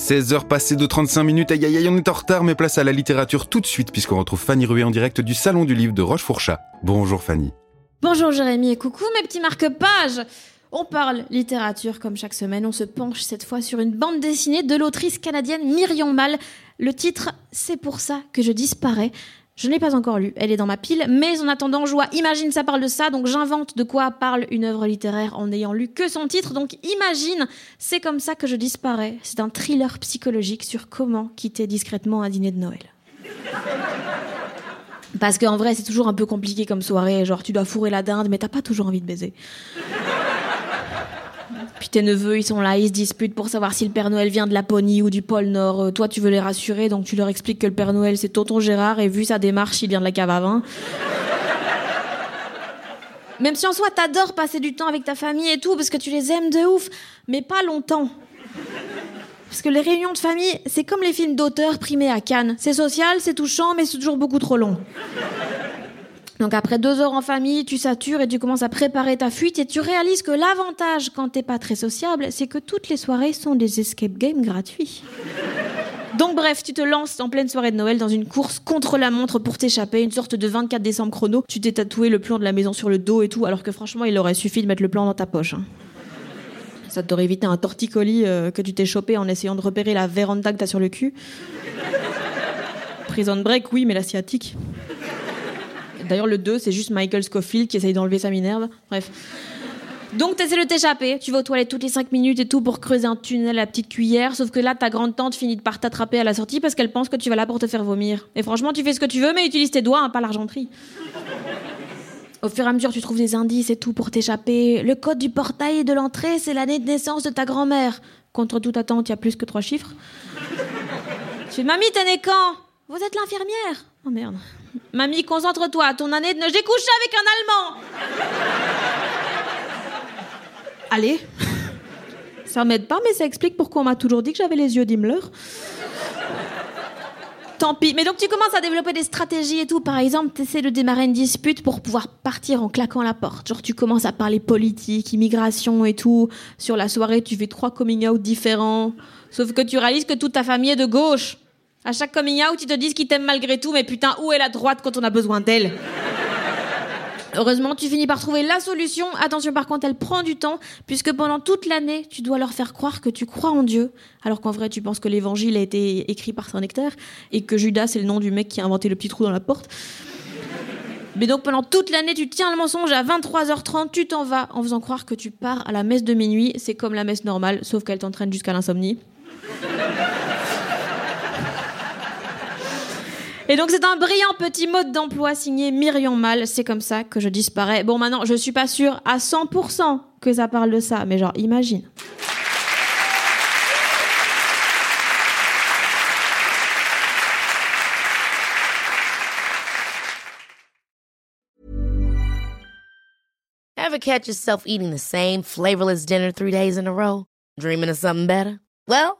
16 heures passées de 35 minutes, aïe aïe aïe, on est en retard, mais place à la littérature tout de suite, puisqu'on retrouve Fanny Rué en direct du Salon du Livre de Rochefourchat. Bonjour Fanny. Bonjour Jérémy et coucou mes petits marque-pages On parle littérature comme chaque semaine, on se penche cette fois sur une bande dessinée de l'autrice canadienne Myriam Mal. Le titre C'est pour ça que je disparais. Je ne l'ai pas encore lu, elle est dans ma pile, mais en attendant, je vois Imagine ça parle de ça, donc j'invente de quoi parle une œuvre littéraire en n'ayant lu que son titre, donc Imagine, c'est comme ça que je disparais. C'est un thriller psychologique sur comment quitter discrètement un dîner de Noël. Parce qu'en vrai, c'est toujours un peu compliqué comme soirée, genre tu dois fourrer la dinde, mais t'as pas toujours envie de baiser. Puis tes neveux, ils sont là, ils se disputent pour savoir si le Père Noël vient de Laponie ou du pôle Nord. Euh, toi, tu veux les rassurer, donc tu leur expliques que le Père Noël, c'est tonton Gérard, et vu sa démarche, il vient de la cave à vin. Même si en soi, t'adores passer du temps avec ta famille et tout, parce que tu les aimes de ouf, mais pas longtemps. Parce que les réunions de famille, c'est comme les films d'auteur primés à Cannes. C'est social, c'est touchant, mais c'est toujours beaucoup trop long. Donc après deux heures en famille, tu satures et tu commences à préparer ta fuite et tu réalises que l'avantage quand t'es pas très sociable, c'est que toutes les soirées sont des escape games gratuits. Donc bref, tu te lances en pleine soirée de Noël dans une course contre la montre pour t'échapper, une sorte de 24 décembre chrono. Tu t'es tatoué le plan de la maison sur le dos et tout, alors que franchement, il aurait suffi de mettre le plan dans ta poche. Hein. Ça t'aurait évité un torticolis euh, que tu t'es chopé en essayant de repérer la véranda que t'as sur le cul. Prison break, oui, mais la sciatique. D'ailleurs, le 2, c'est juste Michael Scofield qui essaye d'enlever sa Minerve. Bref. Donc, t'essaies de t'échapper. Tu vas aux toilettes toutes les 5 minutes et tout pour creuser un tunnel à petite cuillère. Sauf que là, ta grande tante finit par t'attraper à la sortie parce qu'elle pense que tu vas là pour te faire vomir. Et franchement, tu fais ce que tu veux, mais utilise tes doigts, hein, pas l'argenterie. Au fur et à mesure, tu trouves des indices et tout pour t'échapper. Le code du portail et de l'entrée, c'est l'année de naissance de ta grand-mère. Contre toute attente, il y a plus que trois chiffres. Tu fais, mamie, t'es né quand? Vous êtes l'infirmière Oh merde. Mamie, concentre-toi. Ton année de... J'ai couché avec un Allemand Allez. Ça m'aide pas, mais ça explique pourquoi on m'a toujours dit que j'avais les yeux d'Himmler. Tant pis. Mais donc tu commences à développer des stratégies et tout. Par exemple, tu essaies de démarrer une dispute pour pouvoir partir en claquant la porte. Genre tu commences à parler politique, immigration et tout. Sur la soirée, tu fais trois coming out différents. Sauf que tu réalises que toute ta famille est de gauche. À chaque coming out, ils te disent qu'ils t'aiment malgré tout, mais putain, où est la droite quand on a besoin d'elle? Heureusement, tu finis par trouver la solution. Attention, par contre, elle prend du temps, puisque pendant toute l'année, tu dois leur faire croire que tu crois en Dieu, alors qu'en vrai, tu penses que l'évangile a été écrit par Saint-Nectaire, et que Judas, c'est le nom du mec qui a inventé le petit trou dans la porte. Mais donc, pendant toute l'année, tu tiens le mensonge à 23h30, tu t'en vas en faisant croire que tu pars à la messe de minuit. C'est comme la messe normale, sauf qu'elle t'entraîne jusqu'à l'insomnie. Et donc c'est un brillant petit mode d'emploi signé Myriam Mal. C'est comme ça que je disparais. Bon maintenant, je suis pas sûre à 100% que ça parle de ça, mais genre imagine. Ever catch yourself eating the same flavorless dinner three days in a row? Dreaming of something better? Well,